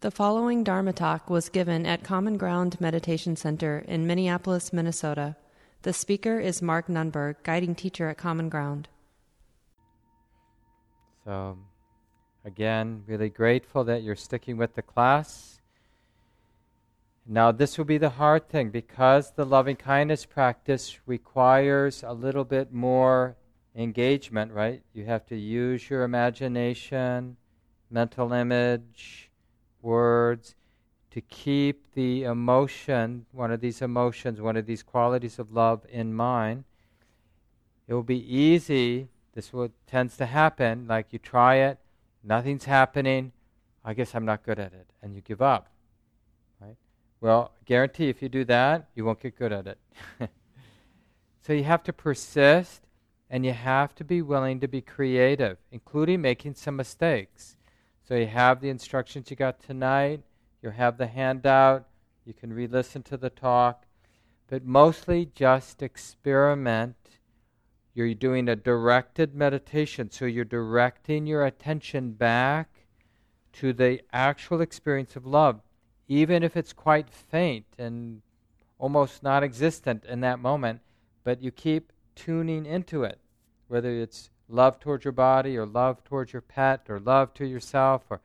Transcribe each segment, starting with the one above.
The following Dharma talk was given at Common Ground Meditation Center in Minneapolis, Minnesota. The speaker is Mark Nunberg, guiding teacher at Common Ground. So, again, really grateful that you're sticking with the class. Now, this will be the hard thing because the loving kindness practice requires a little bit more engagement, right? You have to use your imagination, mental image words, to keep the emotion, one of these emotions, one of these qualities of love in mind. It will be easy. This what tends to happen. Like you try it, nothing's happening. I guess I'm not good at it, and you give up. Right? Well, guarantee if you do that, you won't get good at it. so you have to persist, and you have to be willing to be creative, including making some mistakes. So you have the instructions you got tonight, you have the handout, you can re listen to the talk, but mostly just experiment. You're doing a directed meditation, so you're directing your attention back to the actual experience of love, even if it's quite faint and almost non existent in that moment, but you keep tuning into it, whether it's love towards your body or love towards your pet or love to yourself or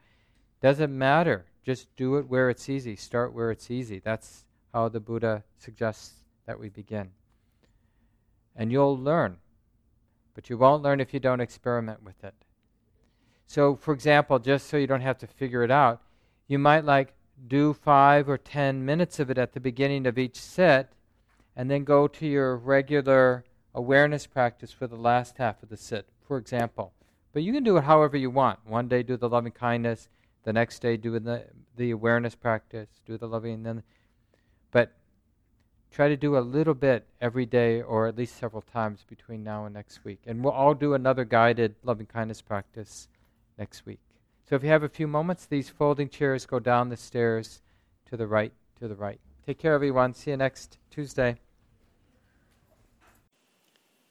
doesn't matter. Just do it where it's easy. Start where it's easy. That's how the buddha suggests that we begin. And you'll learn but you won't learn if you don't experiment with it. So for example just so you don't have to figure it out you might like do 5 or 10 minutes of it at the beginning of each sit and then go to your regular awareness practice for the last half of the sit for example. But you can do it however you want. One day do the loving kindness, the next day do the the awareness practice, do the loving, and then. But try to do a little bit every day, or at least several times between now and next week. And we'll all do another guided loving kindness practice next week. So if you have a few moments, these folding chairs go down the stairs to the right. To the right. Take care, everyone. See you next Tuesday.